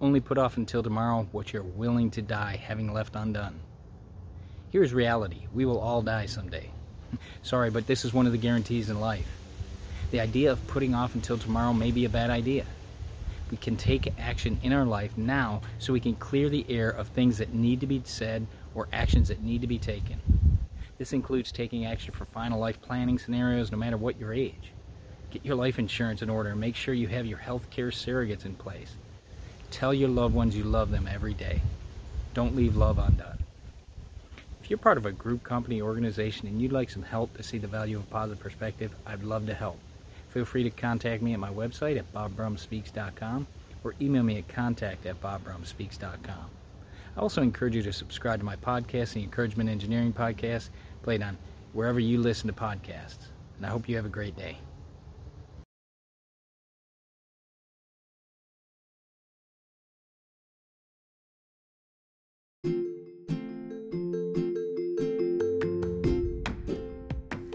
Only put off until tomorrow what you're willing to die having left undone. Here's reality we will all die someday. Sorry, but this is one of the guarantees in life. The idea of putting off until tomorrow may be a bad idea. We can take action in our life now so we can clear the air of things that need to be said or actions that need to be taken. This includes taking action for final life planning scenarios no matter what your age. Get your life insurance in order and make sure you have your health care surrogates in place. Tell your loved ones you love them every day. Don't leave love undone. If you're part of a group, company, organization, and you'd like some help to see the value of positive perspective, I'd love to help. Feel free to contact me at my website at bobbrumspeaks.com or email me at contact at bobbrumspeaks.com. I also encourage you to subscribe to my podcast, the Encouragement Engineering Podcast, played on wherever you listen to podcasts. And I hope you have a great day.